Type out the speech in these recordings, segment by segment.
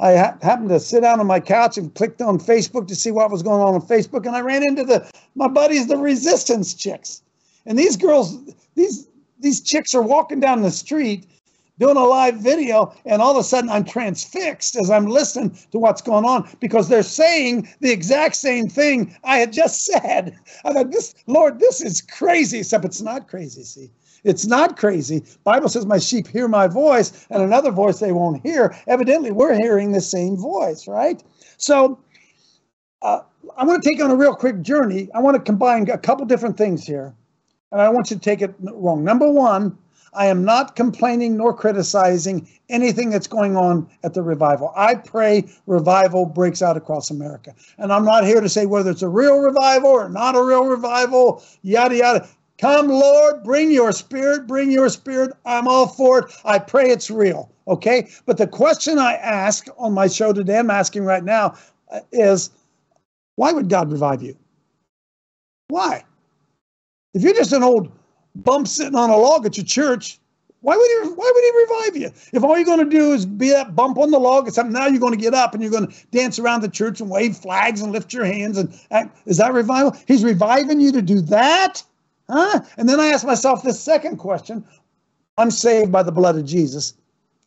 I ha- happened to sit down on my couch and clicked on Facebook to see what was going on on Facebook, and I ran into the my buddies, the Resistance chicks, and these girls, these these chicks are walking down the street doing a live video, and all of a sudden I'm transfixed as I'm listening to what's going on because they're saying the exact same thing I had just said. I thought, this Lord, this is crazy, except it's not crazy. See, it's not crazy. Bible says, "My sheep hear my voice, and another voice they won't hear." Evidently, we're hearing the same voice, right? So. Uh, I want to take on a real quick journey. I want to combine a couple different things here, and I want you to take it wrong. Number one, I am not complaining nor criticizing anything that's going on at the revival. I pray revival breaks out across America. And I'm not here to say whether it's a real revival or not a real revival, yada, yada. Come, Lord, bring your spirit, bring your spirit. I'm all for it. I pray it's real. Okay. But the question I ask on my show today, I'm asking right now, uh, is why would God revive you? Why? If you're just an old bump sitting on a log at your church, why would he? Why would he revive you? If all you're going to do is be that bump on the log, except now you're going to get up and you're going to dance around the church and wave flags and lift your hands and act, is that revival? He's reviving you to do that, huh? And then I ask myself this second question: I'm saved by the blood of Jesus.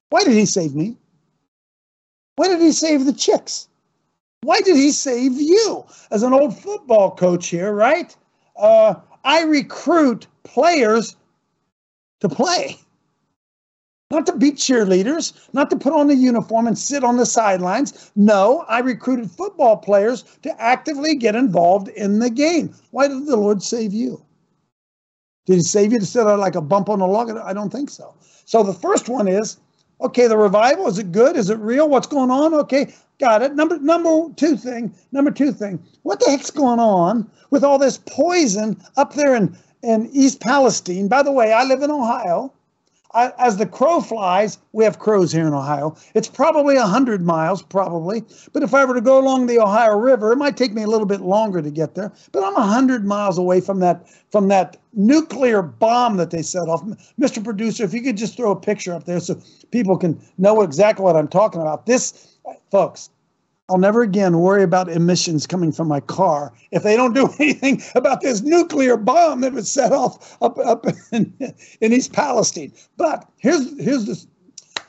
Why did he save me? Why did he save the chicks? Why did he save you? As an old football coach here, right? Uh, I recruit players to play. Not to be cheerleaders, not to put on the uniform and sit on the sidelines. No, I recruited football players to actively get involved in the game. Why did the Lord save you? Did he save you to sit on like a bump on the log? I don't think so. So the first one is okay, the revival, is it good? Is it real? What's going on? Okay, got it. Number number two thing, number two thing. What the heck's going on with all this poison up there in in East Palestine. By the way, I live in Ohio. I, as the crow flies, we have crows here in Ohio. It's probably 100 miles, probably. But if I were to go along the Ohio River, it might take me a little bit longer to get there. But I'm 100 miles away from that from that nuclear bomb that they set off. Mr. Producer, if you could just throw a picture up there so people can know exactly what I'm talking about. This, uh, folks, I'll never again worry about emissions coming from my car if they don't do anything about this nuclear bomb that was set off up up in, in East Palestine. But here's here's this.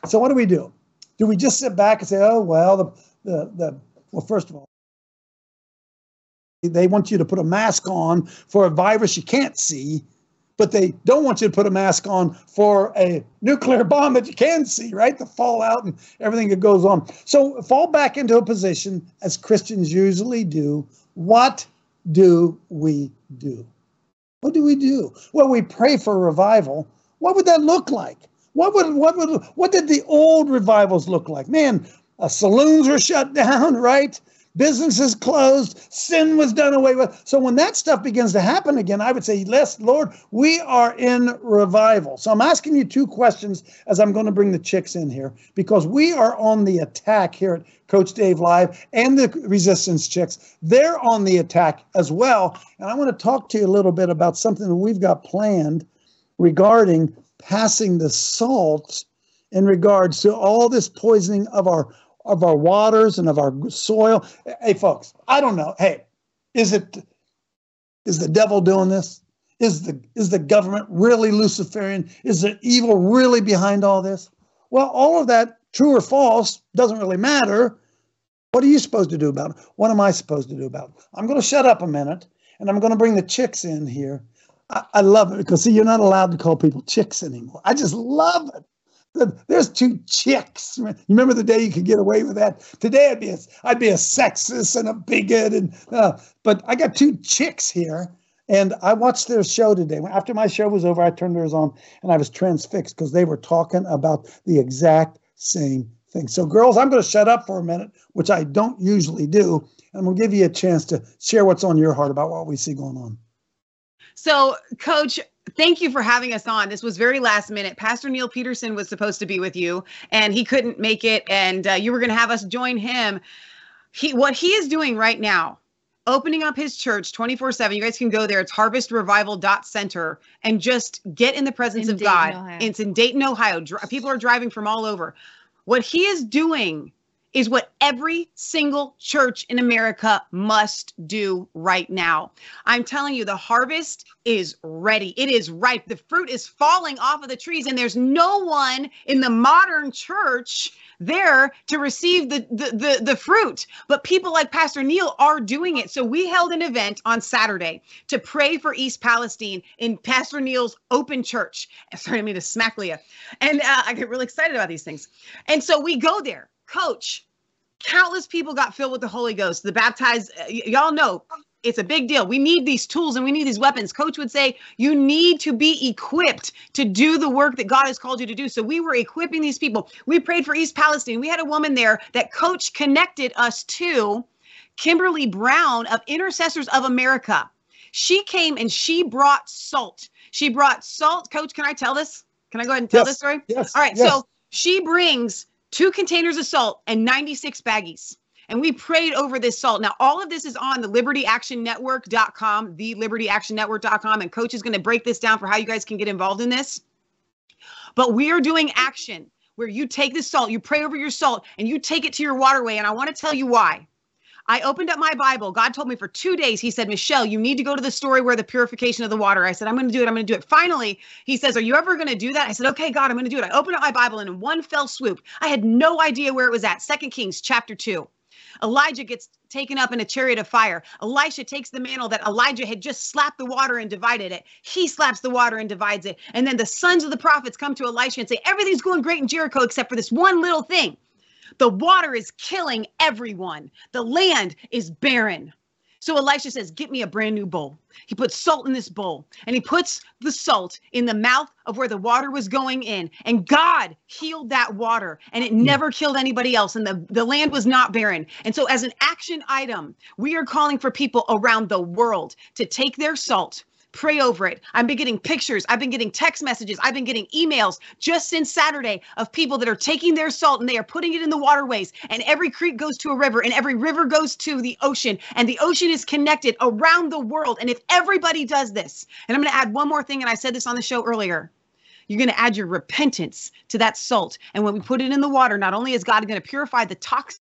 So what do we do? Do we just sit back and say, "Oh well, the the, the well, first of all, they want you to put a mask on for a virus you can't see but they don't want you to put a mask on for a nuclear bomb that you can see, right? The fallout and everything that goes on. So fall back into a position, as Christians usually do. What do we do? What do we do? Well, we pray for revival. What would that look like? What would what would what did the old revivals look like? Man, uh, saloons were shut down, right? Businesses closed, sin was done away with. So when that stuff begins to happen again, I would say, yes, Lord, we are in revival. So I'm asking you two questions as I'm going to bring the chicks in here because we are on the attack here at Coach Dave Live and the Resistance Chicks. They're on the attack as well. And I want to talk to you a little bit about something that we've got planned regarding passing the salt in regards to all this poisoning of our of our waters and of our soil. Hey, folks, I don't know. Hey, is it is the devil doing this? Is the is the government really Luciferian? Is the evil really behind all this? Well, all of that, true or false, doesn't really matter. What are you supposed to do about it? What am I supposed to do about it? I'm going to shut up a minute and I'm going to bring the chicks in here. I, I love it because see, you're not allowed to call people chicks anymore. I just love it. There's two chicks. You remember the day you could get away with that? Today I'd be a, I'd be a sexist and a bigot, and uh, but I got two chicks here, and I watched their show today. After my show was over, I turned theirs on, and I was transfixed because they were talking about the exact same thing. So, girls, I'm going to shut up for a minute, which I don't usually do, and we'll give you a chance to share what's on your heart about what we see going on. So, Coach, thank you for having us on. This was very last minute. Pastor Neil Peterson was supposed to be with you, and he couldn't make it, and uh, you were going to have us join him. He what he is doing right now, opening up his church 24 7. You guys can go there. It's harvestrevival.center and just get in the presence In of Dayton, God. Ohio. It's in Dayton, Ohio. Dri- people are driving from all over. What he is doing is what every single church in America must do right now. I'm telling you, the harvest is ready. It is ripe. The fruit is falling off of the trees, and there's no one in the modern church there to receive the, the the the, fruit but people like pastor neil are doing it so we held an event on saturday to pray for east palestine in pastor neil's open church sorry i mean to smack leah and uh, i get really excited about these things and so we go there coach countless people got filled with the Holy Ghost. The baptized, uh, y- y'all know it's a big deal. We need these tools and we need these weapons. Coach would say you need to be equipped to do the work that God has called you to do. So we were equipping these people. We prayed for East Palestine. We had a woman there that coach connected us to Kimberly Brown of Intercessors of America. She came and she brought salt. She brought salt. Coach, can I tell this? Can I go ahead and tell Yes. this story? Yes. All right. yes. So she brings two containers of salt and 96 baggies. And we prayed over this salt. Now, all of this is on the libertyactionnetwork.com, the libertyactionnetwork.com. And coach is going to break this down for how you guys can get involved in this. But we are doing action where you take this salt, you pray over your salt, and you take it to your waterway. And I want to tell you why. I opened up my Bible. God told me for two days, He said, Michelle, you need to go to the story where the purification of the water. I said, I'm going to do it. I'm going to do it. Finally, He says, Are you ever going to do that? I said, Okay, God, I'm going to do it. I opened up my Bible and in one fell swoop, I had no idea where it was at. Second Kings chapter 2. Elijah gets taken up in a chariot of fire. Elisha takes the mantle that Elijah had just slapped the water and divided it. He slaps the water and divides it. And then the sons of the prophets come to Elisha and say, Everything's going great in Jericho except for this one little thing. The water is killing everyone. The land is barren. So Elisha says, Get me a brand new bowl. He puts salt in this bowl and he puts the salt in the mouth of where the water was going in. And God healed that water and it hmm. never killed anybody else. And the, the land was not barren. And so, as an action item, we are calling for people around the world to take their salt. Pray over it. I've been getting pictures. I've been getting text messages. I've been getting emails just since Saturday of people that are taking their salt and they are putting it in the waterways. And every creek goes to a river and every river goes to the ocean. And the ocean is connected around the world. And if everybody does this, and I'm going to add one more thing, and I said this on the show earlier. You're going to add your repentance to that salt. And when we put it in the water, not only is God going to purify the toxins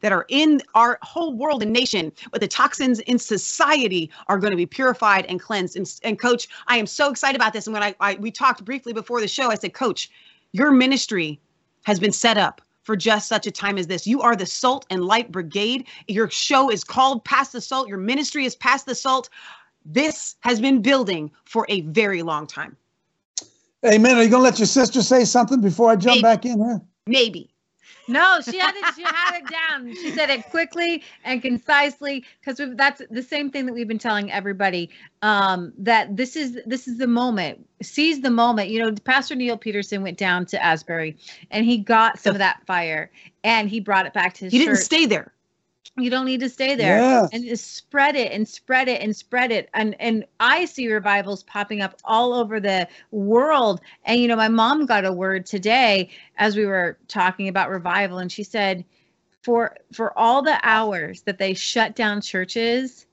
that are in our whole world and nation, but the toxins in society are going to be purified and cleansed. And, and coach, I am so excited about this. And when I, I we talked briefly before the show, I said, Coach, your ministry has been set up for just such a time as this. You are the Salt and Light Brigade. Your show is called Pass the Salt. Your ministry is Pass the Salt. This has been building for a very long time. Amen. Are you going to let your sister say something before I jump Maybe. back in here? Maybe. No, she had it. She had it down. She said it quickly and concisely because that's the same thing that we've been telling everybody. Um, that this is this is the moment. Seize the moment. You know, Pastor Neil Peterson went down to Asbury and he got some of that fire and he brought it back to his He didn't stay there. You don't need to stay there. Yes. And just spread it and spread it and spread it. And and I see revivals popping up all over the world. And you know, my mom got a word today as we were talking about revival, and she said, for for all the hours that they shut down churches,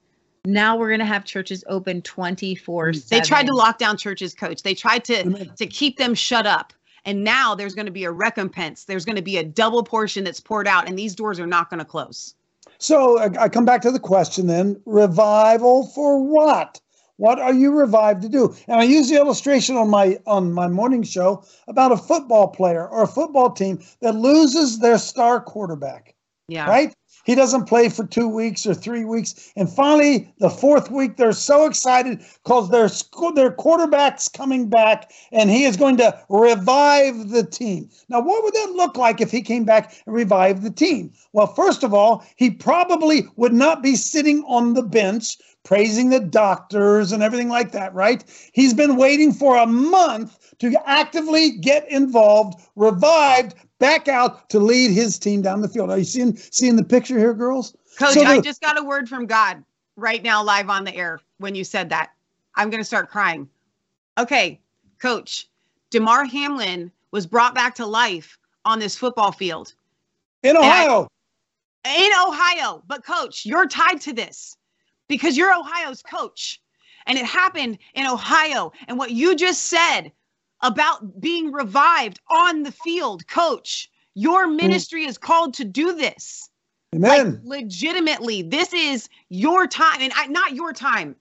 now we're gonna have churches open 24 mm. They tried to lock down churches, coach. They tried to Amen. to keep them shut up. And now there's going to be a recompense. There's going to be a double portion that's poured out, and these doors are not going to close. So I, I come back to the question then revival for what? What are you revived to do? And I use the illustration on my on my morning show about a football player or a football team that loses their star quarterback. Yeah. right? He doesn't play for two weeks or three weeks, and finally, the fourth week, they're so excited because their their quarterback's coming back, and he is going to revive the team. Now, what would that look like if he came back and revived the team? Well, first of all, he probably would not be sitting on the bench praising the doctors and everything like that, right? He's been waiting for a month to actively get involved, revived, back out to lead his team down the field. Are you seeing seeing the picture here, girls? Coach, So I just got a word from God right now, live on the air when you said that. I'm going to start crying. Okay, coach, Damar Hamlin was brought back to life on this football field In I- Ohio. in Ohio. But, coach, you're tied to this because you're Ohio's coach. And it happened in Ohio. And what you just said about being revived on the field, coach, Your mm. ministry is called to do this. Amen. Like legitimately, this is your time, and I, not your time,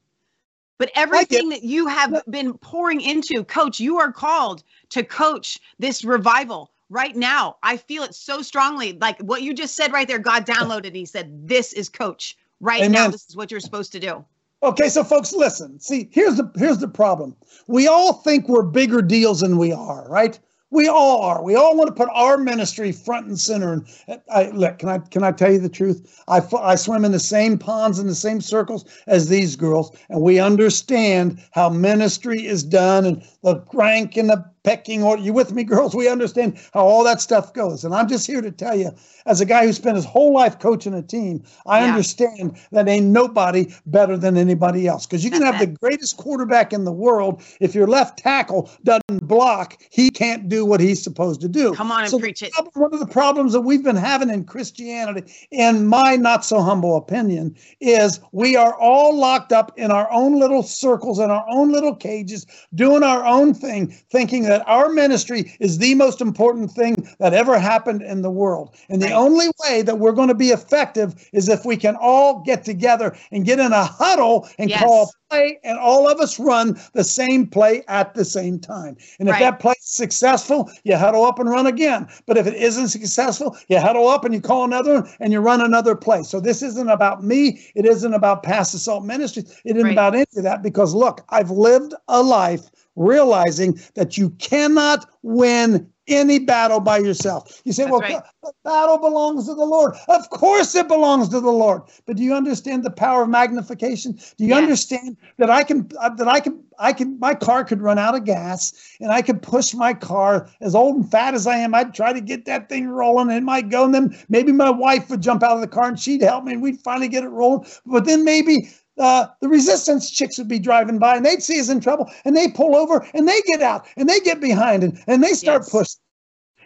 but everything that you have been pouring into, Coach. You are called to coach this revival right now. I feel it so strongly. Like what you just said right there, God downloaded. And he said, "This is Coach right Amen. now. This is what you're supposed to do." Okay, so folks, listen. See, here's the here's the problem. We all think we're bigger deals than we are, right? We all are. We all want to put our ministry front and center. And uh, I, look, can I can I tell you the truth? I, I swim in the same ponds in the same circles as these girls, and we understand how ministry is done and the rank and the pecking order. You with me, girls? We understand how all that stuff goes. And I'm just here to tell you, as a guy who spent his whole life coaching a team, I Yeah. understand that ain't nobody better than anybody else. Because you can have the greatest quarterback in the world. If your left tackle doesn't block, he can't do what he's supposed to do. Come on and So preach it. One of the problems that we've been having in Christianity, in my not so humble opinion, is we are all locked up in our own little circles, in our own little cages, doing our own thing, thinking that our ministry is the most important thing that ever happened in the world. And the only way that we're going to be effective is if we can all get together and get in a huddle and Yes. call a play, and all of us run the same play at the same time. And if Right. that play is successful, you huddle up and run again. But if it isn't successful, you huddle up and you call another one and you run another play. So this isn't about me. It isn't about Past Assault Ministries. It isn't Right. about any of that because look, I've lived a life realizing that you cannot win any battle by yourself. You say, That's well, right. the battle belongs to the Lord. Of course it belongs to the Lord. But do you understand the power of magnification? Do you Yes. understand that I can uh, that I can I can my car could run out of gas and I could push my car as old and fat as I am. I'd try to get that thing rolling and it might go and then maybe my wife would jump out of the car and she'd help me and we'd finally get it rolling. But then maybe uh, the resistance chicks would be driving by and they'd see us in trouble and they pull over and they get out and they get behind and, and they start Yes. pushing.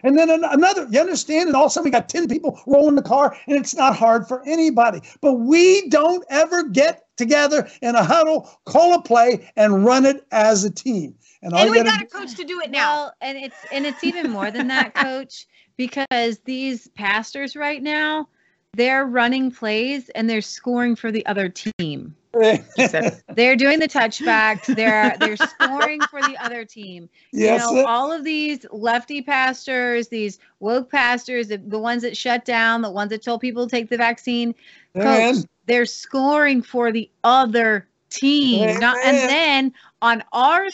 And then an- another, you understand? And all of a sudden we got 10 people rolling the car and it's not hard for anybody. But we don't ever get together in a huddle, call a play, and run it as a team. And, all And you we gotta got a coach to do it now. Well, and it's and it's even more than that, coach, because these pastors right now, they're running plays and they're scoring for the other team. They're doing the touchbacks. They're they're scoring for the other team. yes, you know, all of these lefty pastors, these woke pastors, the, the ones that shut down, the ones that told people to take the vaccine, coach, they're scoring for the other team. Not, and then on our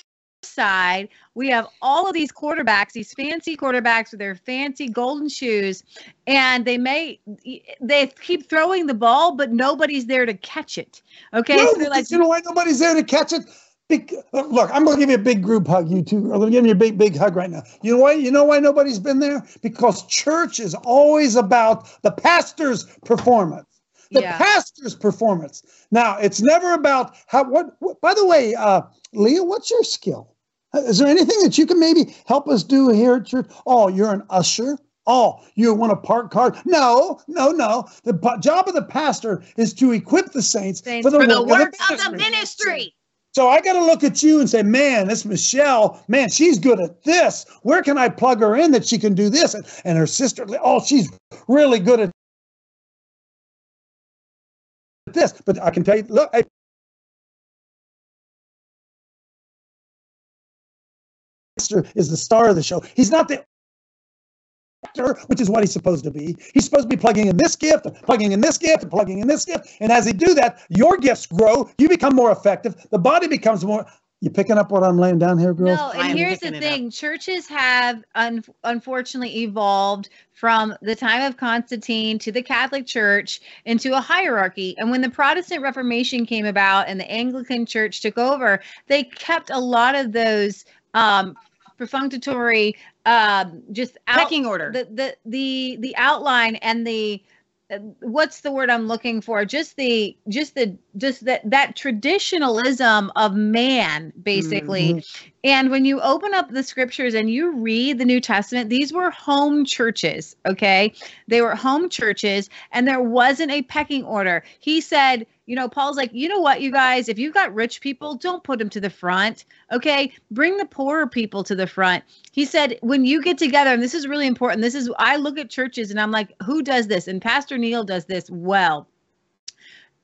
side, we have all of these quarterbacks, these fancy quarterbacks with their fancy golden shoes, and they may they keep throwing the ball, but nobody's there to catch it. Okay, No, so like, you know why nobody's there to catch it? Look, I'm going to give you a big group hug, you two. I'm going to give you a big, big hug right now. You know why? You know why nobody's been there? Because church is always about the pastor's performance. The Yeah. pastor's performance. Now, it's never about how. What? what by the way, uh, Leah, what's your skill? Is there anything that you can maybe help us do here at church? Oh, you're an usher. Oh, you want to park car? No, no, no. The p- job of the pastor is to equip the saints, Saints for the for the work, work of the ministry. So I got to look at you and say, man, this Michelle, man, she's good at this. Where can I plug her in that she can do this? And, and her sister, oh, she's really good at this. But I can tell you, look, hey, pastor is the star of the show. He's not the actor, which is what he's supposed to be. He's supposed to be plugging in this gift, plugging in this gift, plugging in this gift. And as he do that, your gifts grow. You become more effective. The body becomes more. You picking up what I'm laying down here, girls? No, I am and here's the picking it up. thing: churches have un- unfortunately evolved from the time of Constantine to the Catholic Church into a hierarchy. And when the Protestant Reformation came about and the Anglican Church took over, they kept a lot of those um, perfunctory, um, just out, Pecking order. the the the the outline and the uh, what's the word I'm looking for? Just the just the just that that traditionalism of man, basically. Mm-hmm. And when you open up the scriptures and you read the New Testament, these were home churches, okay? They were home churches, and there wasn't a pecking order. He said, you know, Paul's like, you know what, you guys, if you've got rich people, don't put them to the front. Okay. Bring the poorer people to the front. He said, when you get together, and this is really important, this is, I look at churches and I'm like, who does this? And Pastor Neil does this well.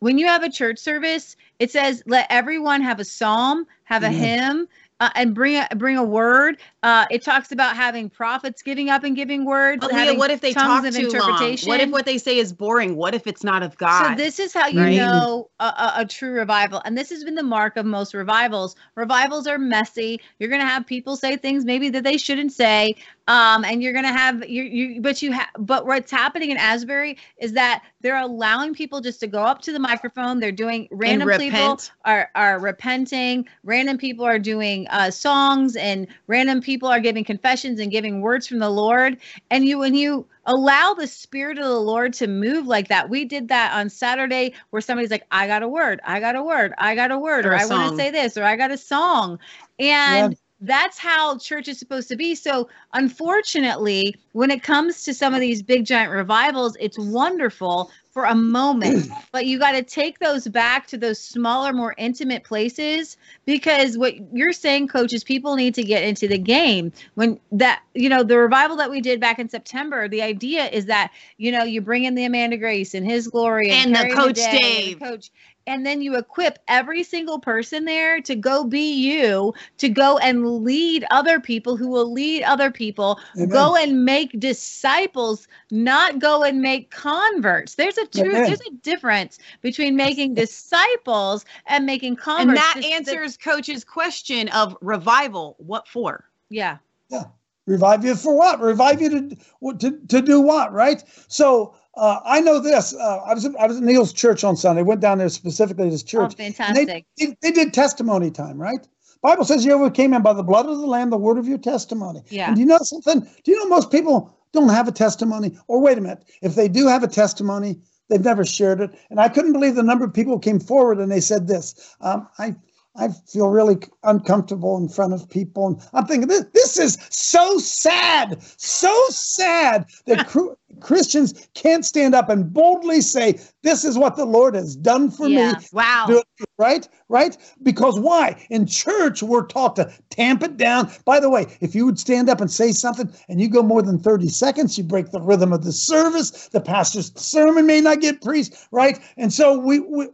When you have a church service, it says, let everyone have a psalm, have a mm-hmm. hymn, uh, and bring a bring a word. Uh, it talks about having prophets giving up and giving words. But Leah, what if they talk too long? What if what they say is boring? What if it's not of God? So this is how you right? know a, a, a, true revival, and this has been the mark of most revivals. Revivals are messy. You're going to have people say things maybe that they shouldn't say, um, and you're going to have you you. But you have but what's happening in Asbury is that they're allowing people just to go up to the microphone. They're doing random people are are repenting. Random people are doing uh, songs, and random people are giving confessions and giving words from the Lord. And you when you allow the spirit of the Lord to move like that. We did that on Saturday where somebody's like, I got a word, I got a word, I got a word, or, or I want to say this, or I got a song. And that's how church is supposed to be. So, unfortunately, when it comes to some of these big giant revivals, it's wonderful for a moment, but you got to take those back to those smaller, more intimate places because what you're saying, coaches, people need to get into the game. When that, you know, the revival that we did back in September, the idea is that, you know, you bring in the Amanda Grace and his glory and, and the coach Dave. The coach and then you equip every single person there to go be you to go and lead other people who will lead other people. Amen. go and make disciples not go and make converts. There's a true there's a difference between making disciples and making converts. and that answers the, coach's question of revival what for? Yeah. Yeah. Revive you for what? Revive you to to, to do what right? So uh, I know this. Uh, I was I was at Neil's church on Sunday. Went down there specifically to his church. Oh, fantastic! They, they, they, did testimony time, right? Bible says you overcame him by the blood of the Lamb, the word of your testimony. Yeah. And do you know something? Do you know most people don't have a testimony? Or wait a minute, if they do have a testimony, they've never shared it. And I couldn't believe the number of people came forward and they said this. Um, I I feel really uncomfortable in front of people. And I'm thinking, this, this is so sad, so sad that Christians can't stand up and boldly say, This is what the Lord has done for yeah. me. Wow. right? Right? Because why? In church, we're taught to tamp it down. By the way, if you would stand up and say something and you go more than 30 seconds, you break the rhythm of the service. The pastor's sermon may not get preached, right? And so we, we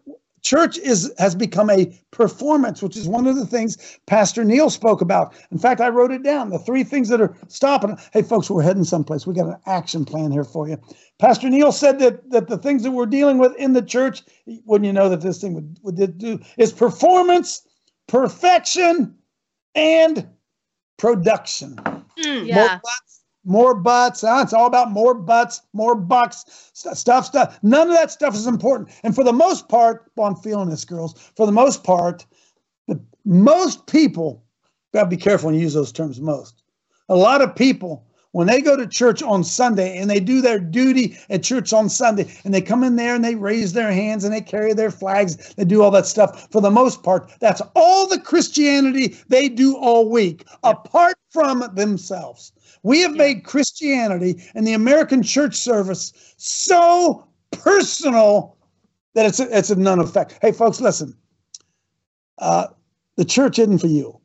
church is has become a performance which is one of the things pastor neil spoke about. In fact i wrote it down the three things that are stopping. Hey folks we're heading someplace. We got an action plan here for you. Pastor neil said that that the things that we're dealing with in the church wouldn't you know that this thing would, would do is performance perfection and production. Mm, yeah more butts. Huh? It's all about more butts, more bucks, stuff, stuff. None of that stuff is important. And for the most part, well, I'm feeling this, girls. For the most part, the, most people, gotta be careful you use those terms. Most, a lot of people, when they go to church on Sunday and they do their duty at church on Sunday, and they come in there and they raise their hands and they carry their flags, they do all that stuff. For the most part, that's all the Christianity they do all week, apart from themselves. We have made Christianity and the American church service so personal that it's a, it's of none effect. Hey, folks, listen. Uh, the church isn't for you.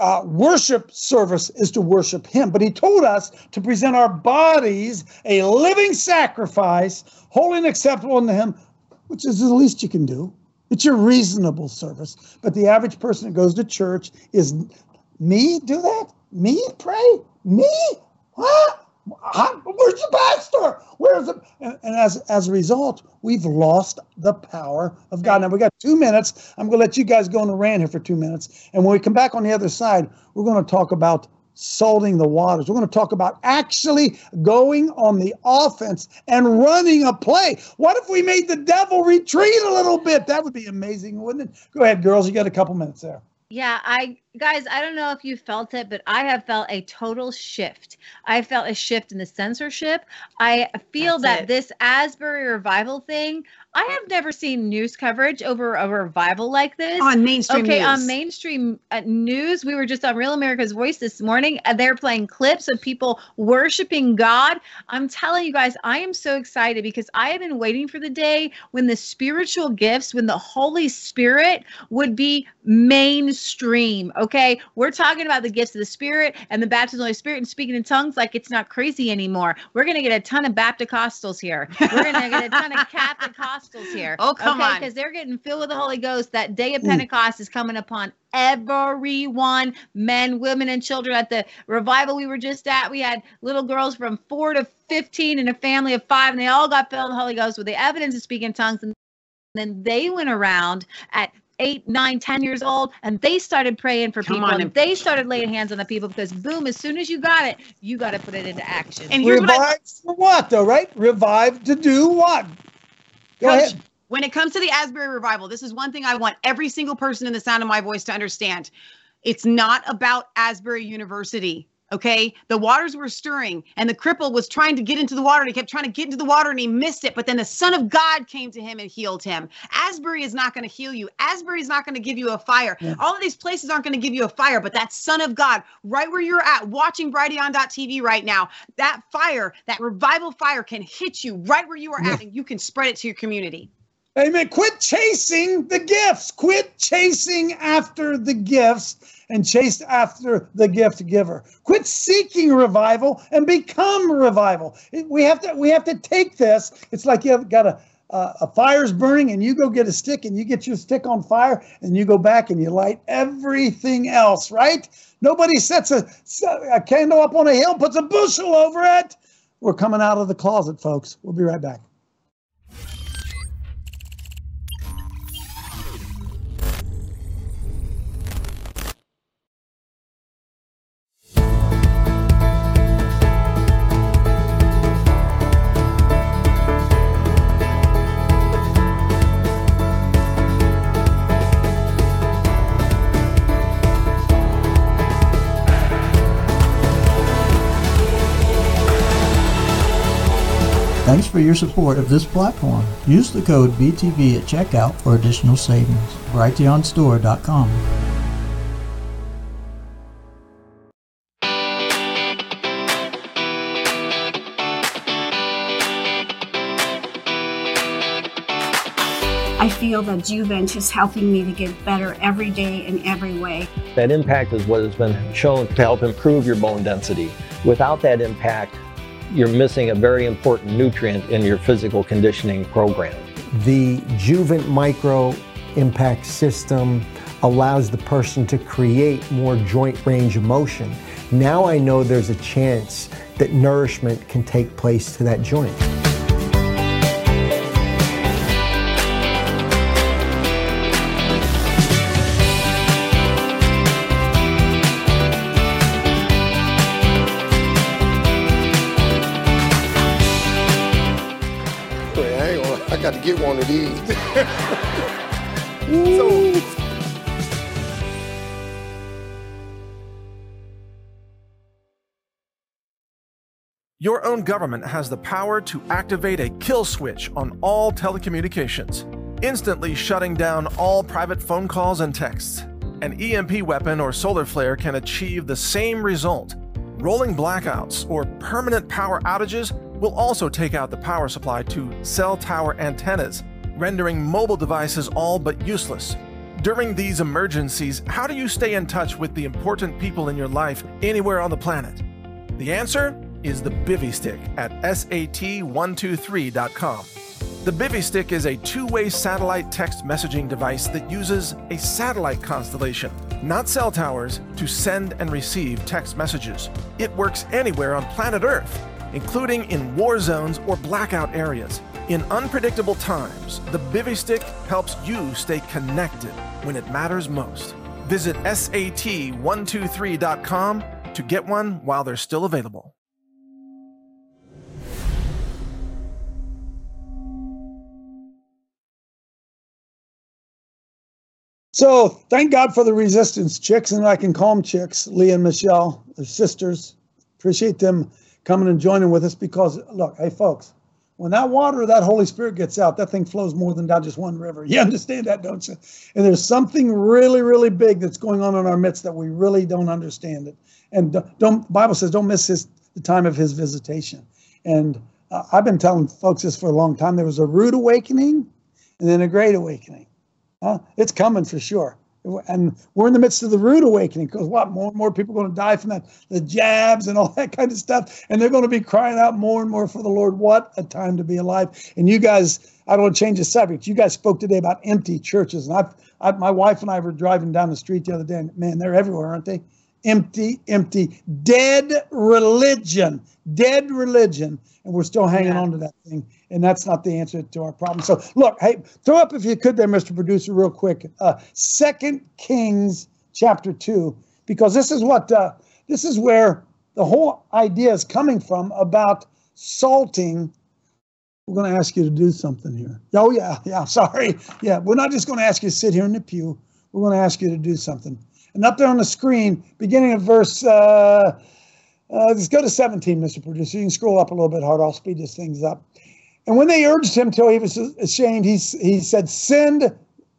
Uh, worship service is to worship Him, but He told us to present our bodies a living sacrifice, holy and acceptable unto Him, which is the least you can do. It's your reasonable service. But the average person that goes to church is me do that? Me pray? Me? What? Where's the pastor? Where's the and, and, as as a result, we've lost the power of God. Now we got two minutes. I'm gonna let you guys go on a rant here for two minutes. And when we come back on the other side, we're gonna talk about salting the waters. We're to talk about actually going on the offense and running a play. What if we made the devil retreat a little bit? That would be amazing, wouldn't it? Go ahead, girls. You got a couple minutes there. Yeah, I guys, I don't know if you felt it, but I have felt a total shift. I felt a shift in the censorship. I feel That's that it. this Asbury revival thing, I have never seen news coverage over a revival like this. on mainstream okay, news. on mainstream uh, news, we were just on Real America's Voice this morning, and they're playing clips of people worshiping God. I'm telling you guys, I am so excited because I have been waiting for the day when the spiritual gifts, when the Holy Spirit would be mainstream. Okay, we're talking about the gifts of the Spirit and the baptism of the Holy Spirit and speaking in tongues like it's not crazy anymore. We're gonna get a ton of Baptist here. We're gonna get a ton of Catholic here. Oh, come on. Because they're getting filled with the Holy Ghost. That day of. Pentecost is coming upon everyone men, women, and children. At the revival we were just at, we had little girls from four to 15 in a family of five, and they all got filled with the Holy Ghost with the evidence of speaking in tongues. And then they went around at eight, nine, ten years old, and they started praying for Come people, on and and- they started laying hands on the people because, boom, as soon as you got it, you got to put it into action. And here's what I Revive for what, though, right? Revive to do what? Go Coach, ahead. when it comes to the Asbury revival, this is one thing I want every single person in the sound of my voice to understand. It's not about Asbury University. Okay. The waters were stirring and the cripple was trying to get into the water and he kept trying to get into the water and he missed it. But then the Son of God came to him and healed him. Asbury is not going to heal you. Asbury is not going to give you a fire. Yeah. All of these places aren't going to give you a fire, but that Son of God, right where you're at, watching Brighteon.tv right now, that fire, that revival fire can hit you right where you are Yeah. at and you can spread it to your community. Amen. Quit chasing the gifts. Quit chasing after the gifts and chase after the gift giver. Quit seeking revival and become revival. We have to we have to take this. It's like you have got a a, a fire's burning and you go get a stick and you get your stick on fire and you go back and you light everything else, right? Nobody sets a, a candle up on a hill, puts a bushel over it. We're coming out of the closet, folks. We'll be right back. Thanks for your support of this platform. Use the code BTV at checkout for additional savings. Brighteonstore.com. I feel that Juvent is helping me to get better every day in every way. That impact is what has been shown to help improve your bone density. Without that impact, you're missing a very important nutrient in your physical conditioning program. The Juvent Micro Impact System allows the person to create more joint range of motion. Now I know there's a chance that nourishment can take place to that joint. Your own government has the power to activate a kill switch on all telecommunications, instantly shutting down all private phone calls and texts. An EMP weapon or solar flare can achieve the same result. Rolling blackouts or permanent power outages will also take out the power supply to cell tower antennas, rendering mobile devices all but useless. During these emergencies, how do you stay in touch with the important people in your life anywhere on the planet? The answer is the Bivy Stick at SAT123.com. The Bivy Stick is a two way satellite text messaging device that uses a satellite constellation, not cell towers, to send and receive text messages. It works anywhere on planet Earth, including in war zones or blackout areas. In unpredictable times, the Bivy Stick helps you stay connected when it matters most. Visit SAT123.com to get one while they're still available. So thank God for the resistance chicks, and I can call them chicks, Lee and Michelle, their sisters. Appreciate them coming and joining with us because look, hey folks, when that water, that Holy Spirit gets out, that thing flows more than down just one river. You understand that, don't you? And there's something really, really big that's going on in our midst that we really don't understand it. And don't, Bible says, don't miss his, the time of his visitation. And uh, I've been telling folks this for a long time. There was a rude awakening and then a great awakening. Huh? It's coming for sure. And we're in the midst of the rude awakening because what? More and more people are going to die from that, the jabs and all that kind of stuff. And they're going to be crying out more and more for the Lord. What a time to be alive. And you guys, I don't want to change the subject. You guys spoke today about empty churches. And I've, I, my wife and I were driving down the street the other day. And man, they're everywhere, aren't they? Empty, empty, dead religion, dead religion. And we're still hanging yeah. on to that thing and that's not the answer to our problem. So look, hey, throw up if you could there, Mr. Producer, real quick. Uh, Second Kings chapter two, because this is what uh, this is where the whole idea is coming from about salting. We're going to ask you to do something here. Oh yeah, yeah. Sorry, yeah. We're not just going to ask you to sit here in the pew. We're going to ask you to do something. And up there on the screen, beginning of verse. Uh, uh, let's go to 17, Mr. Producer. You can scroll up a little bit harder. I'll speed these things up. And when they urged him till he was ashamed, he, he said, Send.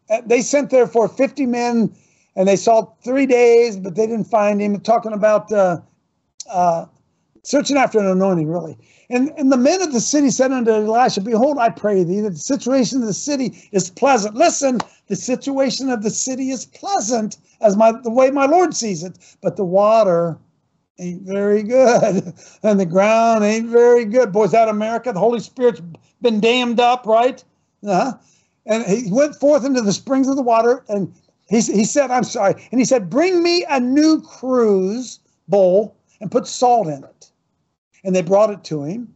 Uh, they sent therefore 50 men, and they sought three days, but they didn't find him. Talking about uh, uh, searching after an anointing, really. And, and the men of the city said unto Elisha, Behold, I pray thee, that the situation of the city is pleasant. Listen, the situation of the city is pleasant, as my the way my Lord sees it, but the water ain't very good. And the ground ain't very good. Boys, that America, the Holy Spirit's been dammed up, right? Uh-huh. And he went forth into the springs of the water and he, he said, I'm sorry. And he said, Bring me a new cruse bowl and put salt in it. And they brought it to him.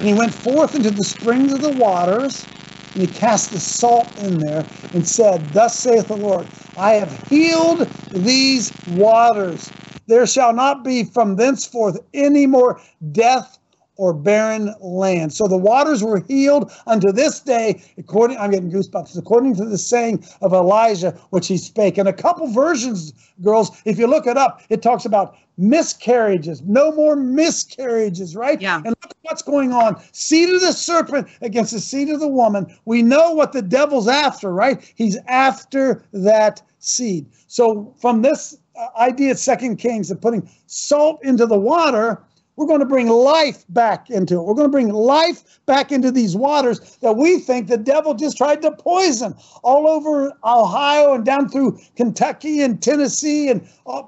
And he went forth into the springs of the waters and he cast the salt in there and said, Thus saith the Lord, I have healed these waters there shall not be from thenceforth any more death or barren land. So the waters were healed unto this day, according I'm getting goosebumps, according to the saying of Elijah, which he spake. And a couple versions, girls, if you look it up, it talks about miscarriages, no more miscarriages, right? Yeah. And look what's going on. Seed of the serpent against the seed of the woman. We know what the devil's after, right? He's after that seed. So from this uh, idea at Second Kings of putting salt into the water, we're going to bring life back into it. We're going to bring life back into these waters that we think the devil just tried to poison all over Ohio and down through Kentucky and Tennessee and uh,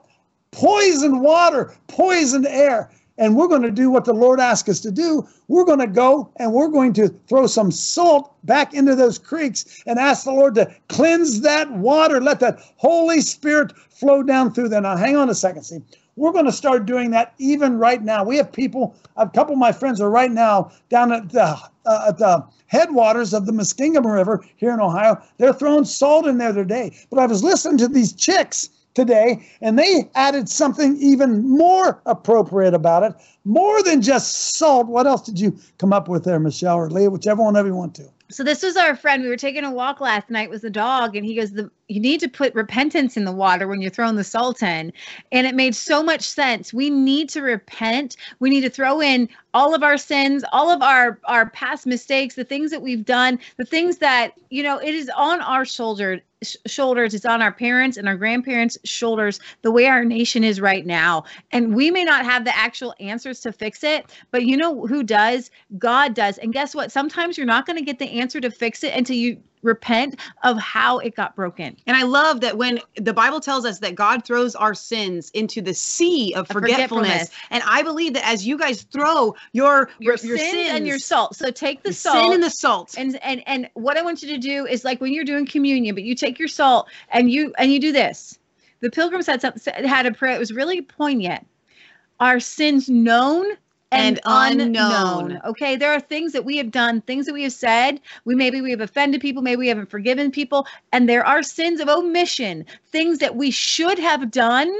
poisoned water, poisoned air and we're going to do what the Lord asked us to do. We're going to go and we're going to throw some salt back into those creeks and ask the Lord to cleanse that water. Let that Holy Spirit flow down through there. Now, hang on a second. See, we're going to start doing that even right now. We have people, a couple of my friends are right now down at the, uh, at the headwaters of the Muskingum River here in Ohio. They're throwing salt in there today. But I was listening to these chicks today, and they added something even more appropriate about it, more than just salt. What else did you come up with there, Michelle or Leah, whichever one of you want to? So this was our friend. We were taking a walk last night with the dog, and he goes, "The you need to put repentance in the water when you're throwing the salt in." And it made so much sense. We need to repent. We need to throw in all of our sins, all of our our past mistakes, the things that we've done, the things that you know. It is on our shoulder shoulders it's on our parents and our grandparents shoulders the way our nation is right now. And we may not have the actual answers to fix it but you know who does? God does. And guess what? Sometimes you're not going to get the answer to fix it until you repent of how it got broken. And I love that when the Bible tells us that God throws our sins into the sea of forgetfulness. forgetfulness. And I believe that as you guys throw your your, your, sins, sins, and your salt. So take the salt sin and the salt. And and and what I want you to do is like when you're doing communion, but you take your salt and you and you do this. The pilgrims had some, had a prayer. It was really poignant. Our sins known and, unknown. unknown. Okay, there are things that we have done, things that we have said. We maybe we have offended people, maybe we haven't forgiven people, and there are sins of omission, things that we should have done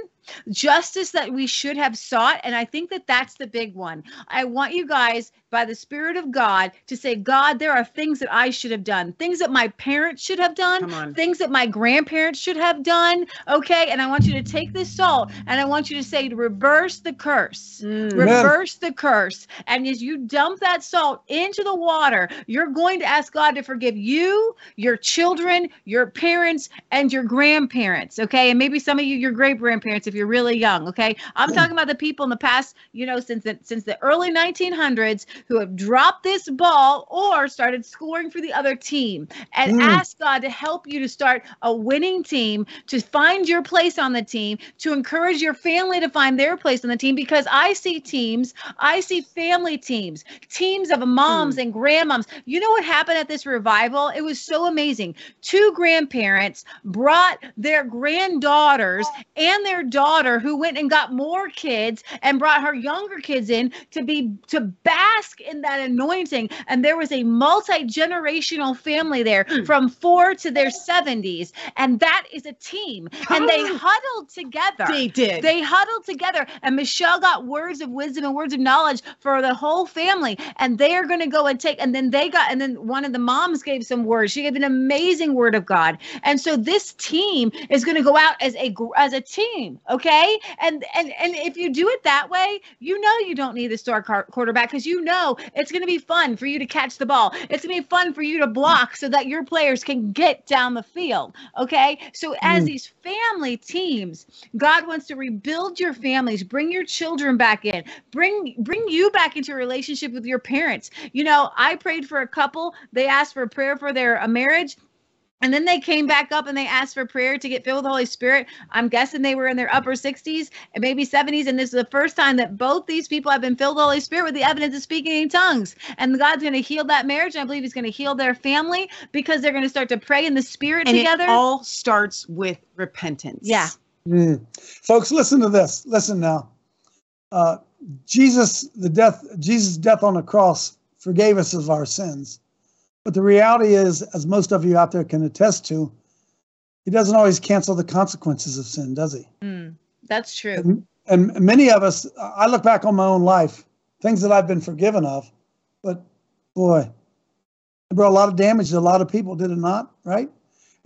justice that we should have sought. And I think that that's the big one. I want you guys, by the Spirit of God, to say, God, there are things that I should have done, things that my parents should have done, things that my grandparents should have done. Okay. And I want you to take this salt and I want you to say, reverse the curse, Mm. reverse the curse. And as you dump that salt into the water, you're going to ask God to forgive you, your children, your parents, and your grandparents. Okay. And maybe some of you, your great grandparents, if you're really young. Okay. I'm talking about the people in the past, you know, since the, since the early 1900s who have dropped this ball or started scoring for the other team and Mm. ask God to help you to start a winning team, to find your place on the team, to encourage your family to find their place on the team. Because I see teams, I see family teams, teams of moms and grandmoms. You know what happened at this revival? It was so amazing. Two grandparents brought their granddaughters and their daughter, who went and got more kids and brought her younger kids in to be to bask in that anointing. And there was a multi-generational family there hmm. from four to their 70s. And that is a team. And they huddled together. They did. They huddled together. And Michelle got words of wisdom and words of knowledge for the whole family. And they are going to go and take, and then they got, and then one of the moms gave some words. She gave an amazing word of God. And so this team is going to go out as a as a team, okay? And and and if you do it that way, you know you don't need the star quarterback because you know it's going to be fun for you to catch the ball. It's going to be fun for you to block so that your players can get down the field, okay? So as Mm. these family teams, God wants to rebuild your families, bring your children back in, bring bring you back into a relationship with your parents. You know, I prayed for a couple. They asked for a prayer for their a marriage. And then they came back up and they asked for prayer to get filled with the Holy Spirit. I'm guessing they were in their upper 60s and maybe 70s. And this is the first time that both these people have been filled with the Holy Spirit with the evidence of speaking in tongues. And God's going to heal that marriage. And I believe He's going to heal their family because they're going to start to pray in the Spirit and together. it all starts with repentance. Yeah. Mm. Folks, listen to this. Listen now. Uh, Jesus, the death, Jesus' death on the cross forgave us of our sins. But the reality is, as most of you out there can attest to, he doesn't always cancel the consequences of sin, does he? Mm, that's true. And, and many of us, I look back on my own life, things that I've been forgiven of, but boy, it brought a lot of damage to a lot of people, did it not? Right?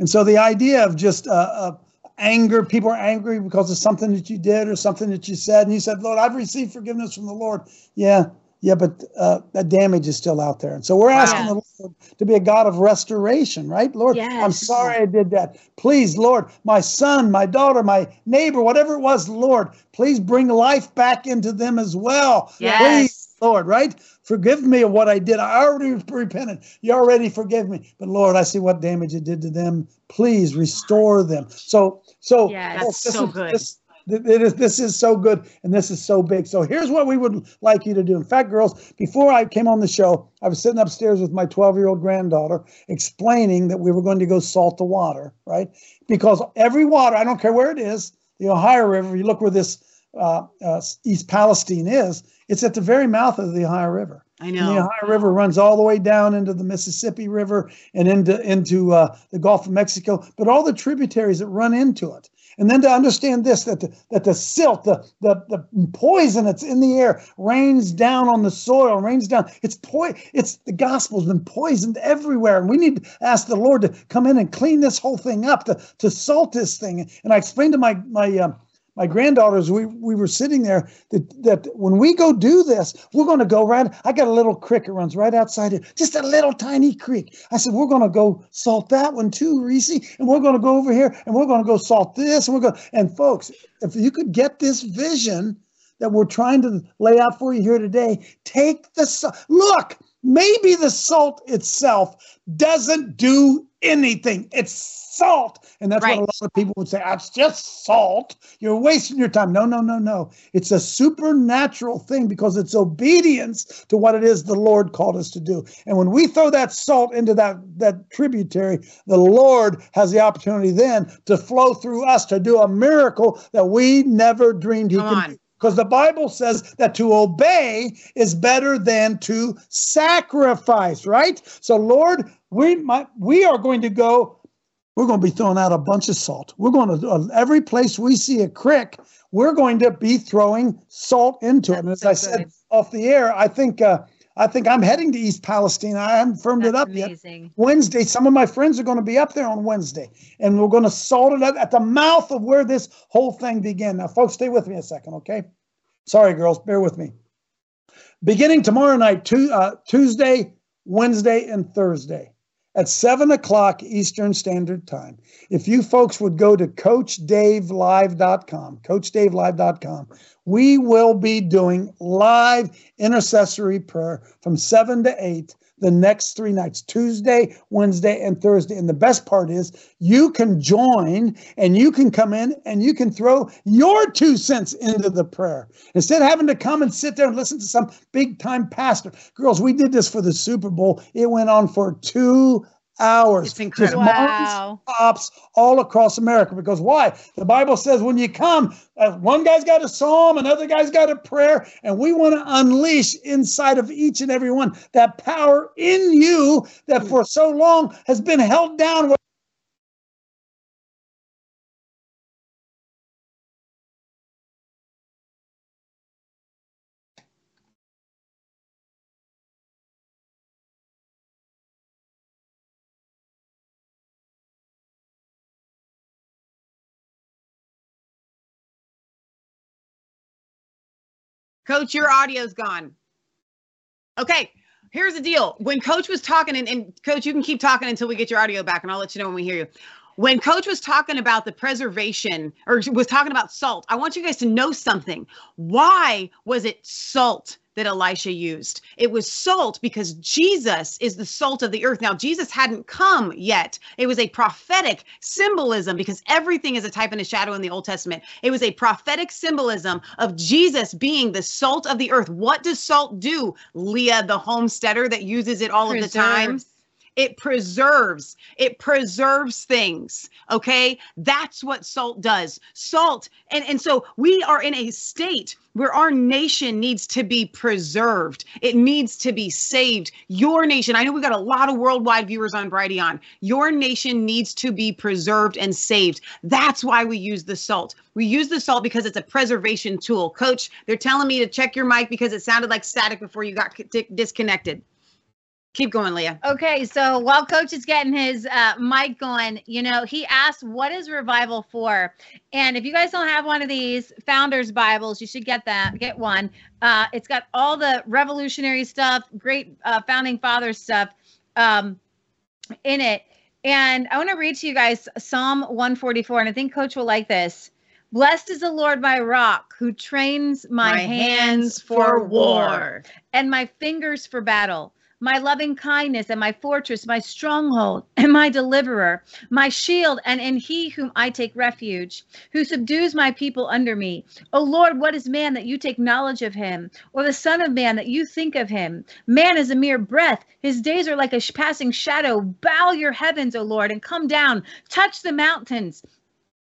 And so the idea of just uh, uh, anger, people are angry because of something that you did or something that you said, and you said, Lord, I've received forgiveness from the Lord. Yeah, yeah, but uh, that damage is still out there. And so we're asking the Lord to be a God of restoration, right? Lord, I'm sorry I did that. Please, Lord, my son, my daughter, my neighbor, whatever it was, Lord, please bring life back into them as well. Yes. Please, Lord, right? Forgive me of what I did. I already repented. You already forgive me. But Lord, I see what damage it did to them. Please restore them. So, so Yes. folks, That's so good. This, th- it is, this is so good and this is so big. So here's what we would like you to do. In fact, girls, before I came on the show, I was sitting upstairs with my 12 year old granddaughter explaining that we were going to go salt the water, right? Because every water, I don't care where it is, the Ohio River, you look where this uh, uh, East Palestine is, it's at the very mouth of the Ohio River. I And the. Ohio River runs all the way down into the Mississippi River and into into uh, the Gulf of Mexico, but all the tributaries that run into it. And then to understand this, that the, that the silt, the, the the poison that's in the air, rains down on the soil, rains down. It's po- It's the gospel's been poisoned everywhere, and we need to ask the Lord to come in and clean this whole thing up, to to salt this thing. And I explained to my my. Um, my granddaughters, we we were sitting there that that when we go do this, we're going to go right. I got a little creek that runs right outside it, just a little tiny creek. I said we're going to go salt that one too, Reese, and we're going to go over here and we're going to go salt this, and we're going. And folks, if you could get this vision that we're trying to lay out for you here today, take the look. Maybe the salt itself doesn't do anything. It's salt. And that's Right. what a lot of people would say. "Ah, It's just salt. You're wasting your time. No, no, no, no. It's a supernatural thing because it's obedience to what it is the Lord called us to do. And when we throw that salt into that, that tributary, the Lord has the opportunity then to flow through us to do a miracle that we never dreamed he Come could on. do. Because the Bible says that to obey is better than to sacrifice, right? So, Lord, we might, we are going to go we're going to be throwing out a bunch of salt. We're going to, uh, every place we see a crick, we're going to be throwing salt into it. And as I said good. off the air, I think, uh, I think I'm heading to East Palestine. I haven't firmed it That's up yet. Wednesday, some of my friends are going to be up there on Wednesday, and we're going to salt it up at the mouth of where this whole thing began. Now, folks, stay with me a second, okay? Sorry, girls, bear with me. Beginning tomorrow night, uh, Tuesday, Wednesday, and Thursday at 7 o'clock Eastern Standard Time. If you folks would go to CoachDaveLive.com, CoachDaveLive.com, we will be doing live intercessory prayer from 7 to 8 the next three nights Tuesday, Wednesday, and Thursday. And the best part is you can join and you can come in and you can throw your two cents into the prayer instead of having to come and sit there and listen to some big time pastor. Girls, we did this for the Super Bowl. It went on for two hours. It's incredible. Just Wow. stops all across America. Because why? The Bible says when you come, uh, one guy's got a psalm, another guy's got a prayer, and we want to unleash inside of each and every one that power in you that for so long has been held down. Coach, your audio's gone. Okay, here's the deal. When Coach was talking, and, and Coach, you can keep talking until we get your audio back, and I'll let you know when we hear you. When Coach was talking about the preservation, or was talking about salt, I want you guys to know something. Why was it salt that Elisha used? It was salt because Jesus is the salt of the earth. Now, Jesus hadn't come yet. It was a prophetic symbolism because everything is a type and a shadow in the Old Testament. It was a prophetic symbolism of Jesus being the salt of the earth. What does salt do? Leah, the homesteader that uses it all of the time. It preserves. It preserves things. Okay. That's what salt does. Salt. And, and so we are in a state where our nation needs to be preserved. It needs to be saved. Your nation, I know we got a lot of worldwide viewers on Brighteon. Your nation needs to be preserved and saved. That's why we use the salt. We use the salt because it's a preservation tool. Coach, they're telling me to check your mic because it sounded like static before you got disconnected. Keep going, Leah. Okay, so while Coach is getting his uh, mic going, you know, he asked, "What is revival for?" And if you guys don't have one of these Founders Bibles, you should get that. Get one. Uh, it's got all the revolutionary stuff, great uh, founding father stuff um, in it. And I want to read to you guys Psalm 144, and I think Coach will like this. Blessed is the Lord my rock, who trains my, hands for war and my fingers for battle. My loving kindness and my fortress, my stronghold and my deliverer, my shield, and in he whom I take refuge, who subdues my people under me. O Lord, what is man that you take knowledge of him, or the Son of Man that you think of him? Man is a mere breath, his days are like a passing shadow. Bow your heavens, O Lord, and come down, touch the mountains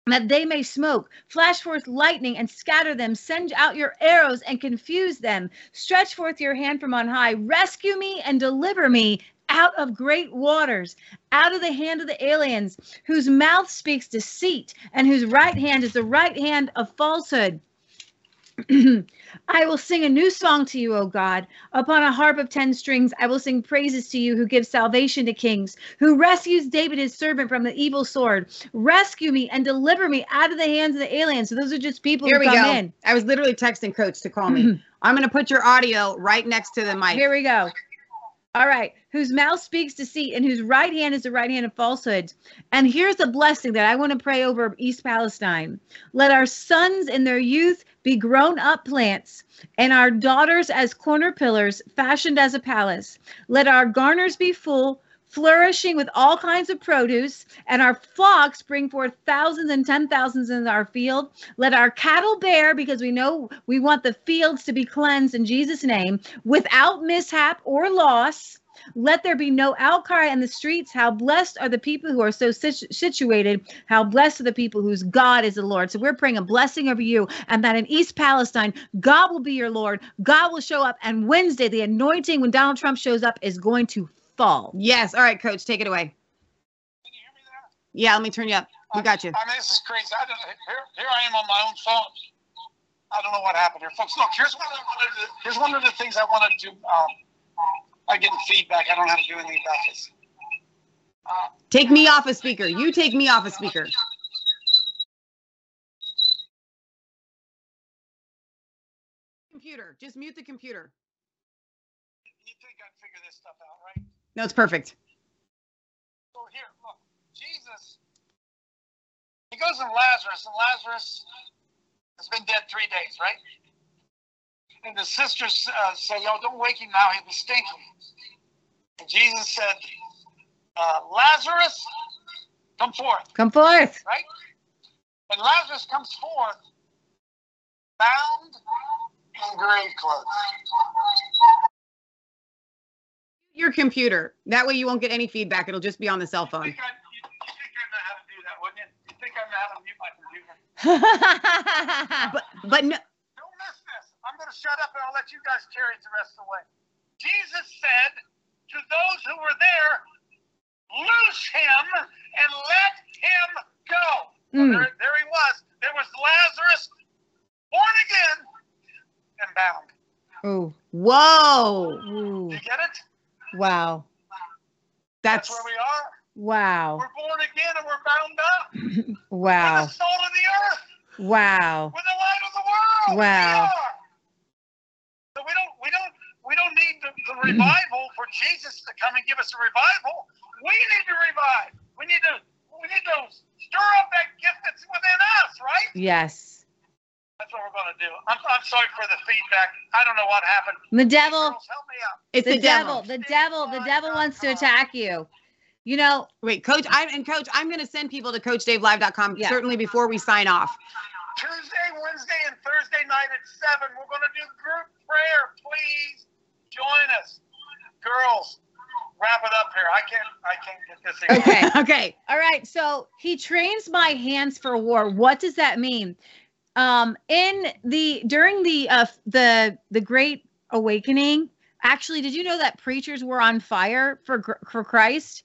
that they may smoke. Flash forth lightning and scatter them. Send out your arrows and confuse them. Stretch forth your hand from on high. Rescue me and deliver me out of great waters, out of the hand of the aliens, whose mouth speaks deceit and whose right hand is the right hand of falsehood. I will sing a new song to you, O God. Upon a harp of ten strings, I will sing praises to you who gives salvation to kings, who rescues David his servant from the evil sword. Rescue me and deliver me out of the hands of the aliens. So those are just people Here who we come go. in. I was literally texting Coach to call me. I'm going to put your audio right next to the mic. Here we go. All right. Whose mouth speaks deceit and whose right hand is the right hand of falsehood. And here's a blessing that I want to pray over East Palestine. Let our sons in their youth be grown up plants, and our daughters as corner pillars, fashioned as a palace. Let our garners be full, flourishing with all kinds of produce, and our flocks bring forth thousands and ten thousands in our field. Let our cattle bear, because we know we want the fields to be cleansed in Jesus' name, without mishap or loss. Let there be no outcry in the streets. How blessed are the people who are so situ- situated. How blessed are the people whose God is the Lord. So we're praying a blessing over you and that in East Palestine, God will be your Lord. God will show up. And Wednesday, the anointing when Donald Trump shows up is going to fall. Yes. All right, Coach, take it away. Yeah, let me turn you up. We got you. I mean, this is crazy. I don't, here, here I am on my own phone. I don't know what happened here, folks. Look, here's one. Of the, here's one of the things I want to. Do. Um, I get feedback. I don't know how to do anything about this. Uh, Take me off a speaker. You take me off a speaker. Computer. Just mute the computer. you think I'd figure this stuff out, right? No, it's perfect. So here, look, Jesus. He goes to Lazarus, and Lazarus has been dead three days, right? And the sisters uh, say, "Yo, don't wake him now; he'll be stinking." And Jesus said, uh, "Lazarus, come forth." Come forth. Right? And Lazarus comes forth, bound in grave clothes. Your computer. That way you won't get any feedback. It'll just be on the cell phone. You think I, you, you think I know how to do that, wouldn't you? You think I know how to mute my computer? But but no, Don't miss this. I'm going to shut up and I'll let you guys carry it the rest of the way. Jesus said to those who were there, loose him and let him go. Mm. there, there he was. There was Lazarus, born again and bound. Ooh. whoa. Ooh. You get it? Wow. That's where we are. Wow. We're born again and we're bound up. Wow. We're the salt of the earth. Wow. We're the light of the world. Wow. We are. So we don't we don't we don't need the, the revival for Jesus to come and give us a revival. We need to revive. We need to we need to stir up that gift that's within us, right? Yes. That's what we're going to do. I'm, I'm sorry for the feedback. I don't know what happened. The devil. Girls, help me out. it's the, the, devil. devil. The devil. The devil wants to attack you. You know, Wait, coach, I'm and coach, I'm going to send people to coachdavelive.com Yeah. certainly before we sign off. Tuesday, Wednesday, and Thursday night at seven. We're going to do group prayer. Please join us, girls. Wrap it up here. I can't. I can't get this. in. Okay. Okay. All right. So he trains my hands for war. What does that mean? Um, in the during the uh the the Great Awakening, actually, did you know that preachers were on fire for for Christ?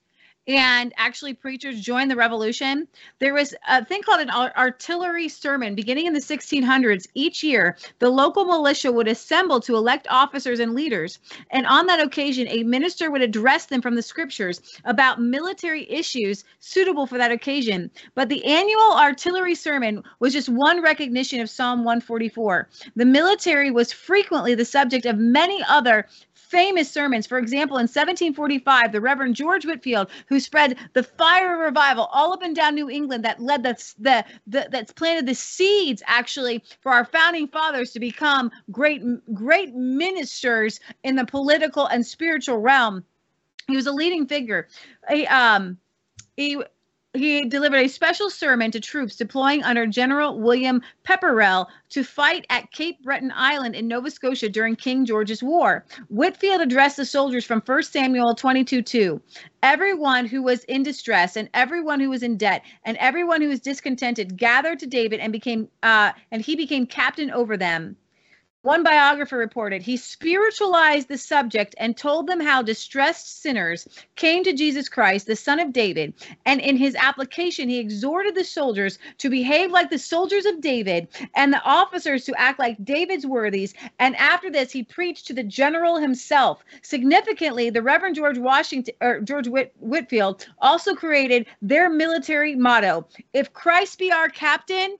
And actually, preachers joined the revolution. There was a thing called an artillery sermon beginning in the 1600s. Each year, the local militia would assemble to elect officers and leaders. And on that occasion, a minister would address them from the scriptures about military issues suitable for that occasion. But the annual artillery sermon was just one recognition of Psalm 144. The military was frequently the subject of many other famous sermons. For example, in 1745, the Reverend George Whitefield, who spread the fire of revival all up and down New England, that led the, the, the that's planted the seeds actually for our founding fathers to become great great ministers in the political and spiritual realm. He was a leading figure. A, um, he he delivered a special sermon to troops deploying under General William Pepperell to fight at Cape Breton Island in Nova Scotia during King George's War. Whitefield addressed the soldiers from 1 Samuel 22 2. Everyone who was in distress and everyone who was in debt and everyone who was discontented gathered to David and became uh, and he became captain over them. One biographer reported he spiritualized the subject and told them how distressed sinners came to Jesus Christ, the Son of David. And in his application, he exhorted the soldiers to behave like the soldiers of David and the officers to act like David's worthies. And after this, he preached to the general himself. Significantly, the Reverend George Washington or George Whit, Whitefield also created their military motto: "If Christ be our captain."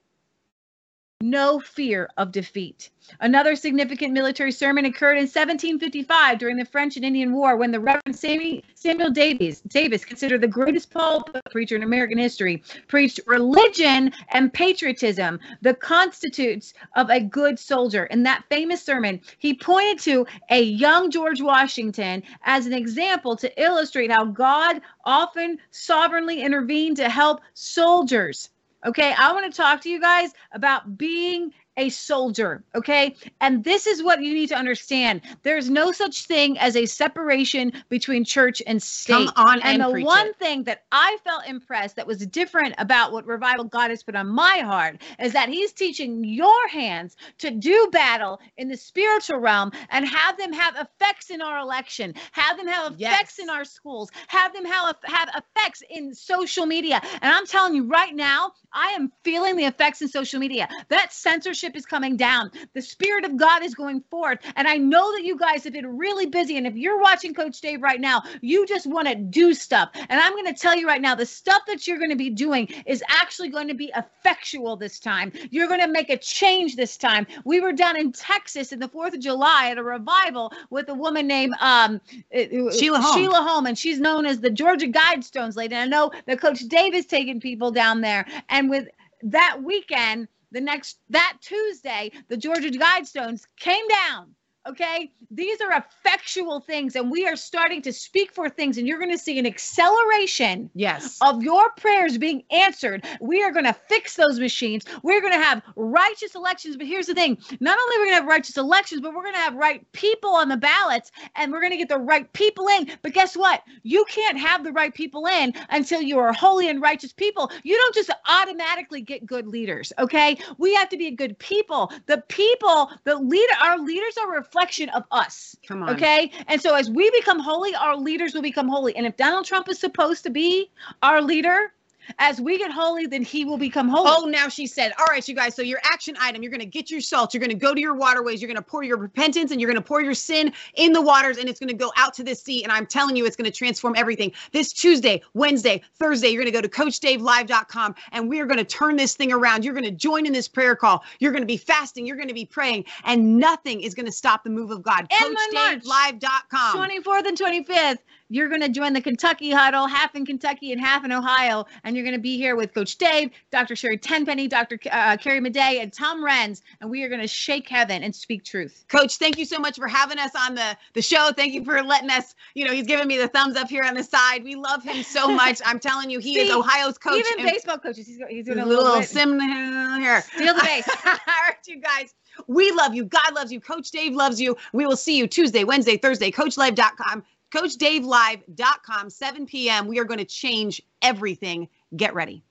No fear of defeat. Another significant military sermon occurred in 1755 during the French and Indian War when the Reverend Samuel Davies, Davis, considered the greatest pulpit preacher in American history, preached religion and patriotism, the constitutes of a good soldier. In that famous sermon, he pointed to a young George Washington as an example to illustrate how God often sovereignly intervened to help soldiers. Okay, I want to talk to you guys about being a soldier, okay? And this is what you need to understand. There's no such thing as a separation between church and state. Come on and and the one it. thing that I felt impressed that was different about what revival God has put on my heart is that he's teaching your hands to do battle in the spiritual realm and have them have effects in our election, have them have effects Yes. in our schools, have them have, have effects in social media. And I'm telling you right now, I am feeling the effects in social media. That censorship is coming down. The Spirit of God is going forth. And I know that you guys have been really busy. And if you're watching Coach Dave right now, you just want to do stuff. And I'm going to tell you right now, the stuff that you're going to be doing is actually going to be effectual this time. You're going to make a change this time. We were down in Texas in the 4th of July at a revival with a woman named um, uh, Sheila Holm. Sheila Holm, and she's known as the Georgia Guidestones lady. And I know that Coach Dave is taking people down there. And with that weekend, the next that Tuesday, the Georgia Guidestones came down. Okay, these are effectual things, and we are starting to speak for things, and you're going to see an acceleration Yes. of your prayers being answered. We are going to fix those machines. We're going to have righteous elections. But here's the thing not only are we going to have righteous elections, but we're going to have right people on the ballots and we're going to get the right people in. But guess what? You can't have the right people in until you are holy and righteous people. You don't just automatically get good leaders, okay? We have to be good people. The people, the leader, our leaders are reflection of us. Come on. Okay. And so as we become holy, our leaders will become holy. And if Donald Trump is supposed to be our leader, as we get holy, then he will become holy. Oh, now she said, All right, you guys. So, your action item, you're going to get your salt. You're going to go to your waterways. You're going to pour your repentance and you're going to pour your sin in the waters and it's going to go out to the sea. And I'm telling you, it's going to transform everything. This Tuesday, Wednesday, Thursday, you're going to go to CoachDaveLive.com and we are going to turn this thing around. You're going to join in this prayer call. You're going to be fasting. You're going to be praying, and nothing is going to stop the move of God. And CoachDaveLive.com. 24th and 25th, you're going to join the Kentucky huddle, half in Kentucky and half in Ohio. And you're going to be here with Coach Dave, Dr. Sherry Tenpenny, Dr. Uh, Carrie Madej, and Tom Renz. And we are going to shake heaven and speak truth. Coach, thank you so much for having us on the, the show. Thank you for letting us, you know, he's giving me the thumbs up here on the side. We love him so much. I'm telling you, he is Ohio's coach. Even baseball coaches, he's, he's doing a a little, little, sim here. Steal the base. All right, you guys. We love you. God loves you. Coach Dave loves you. We will see you Tuesday, Wednesday, Thursday. CoachLive.com. CoachDaveLive.com, 7 p.m. We are going to change everything. Get ready.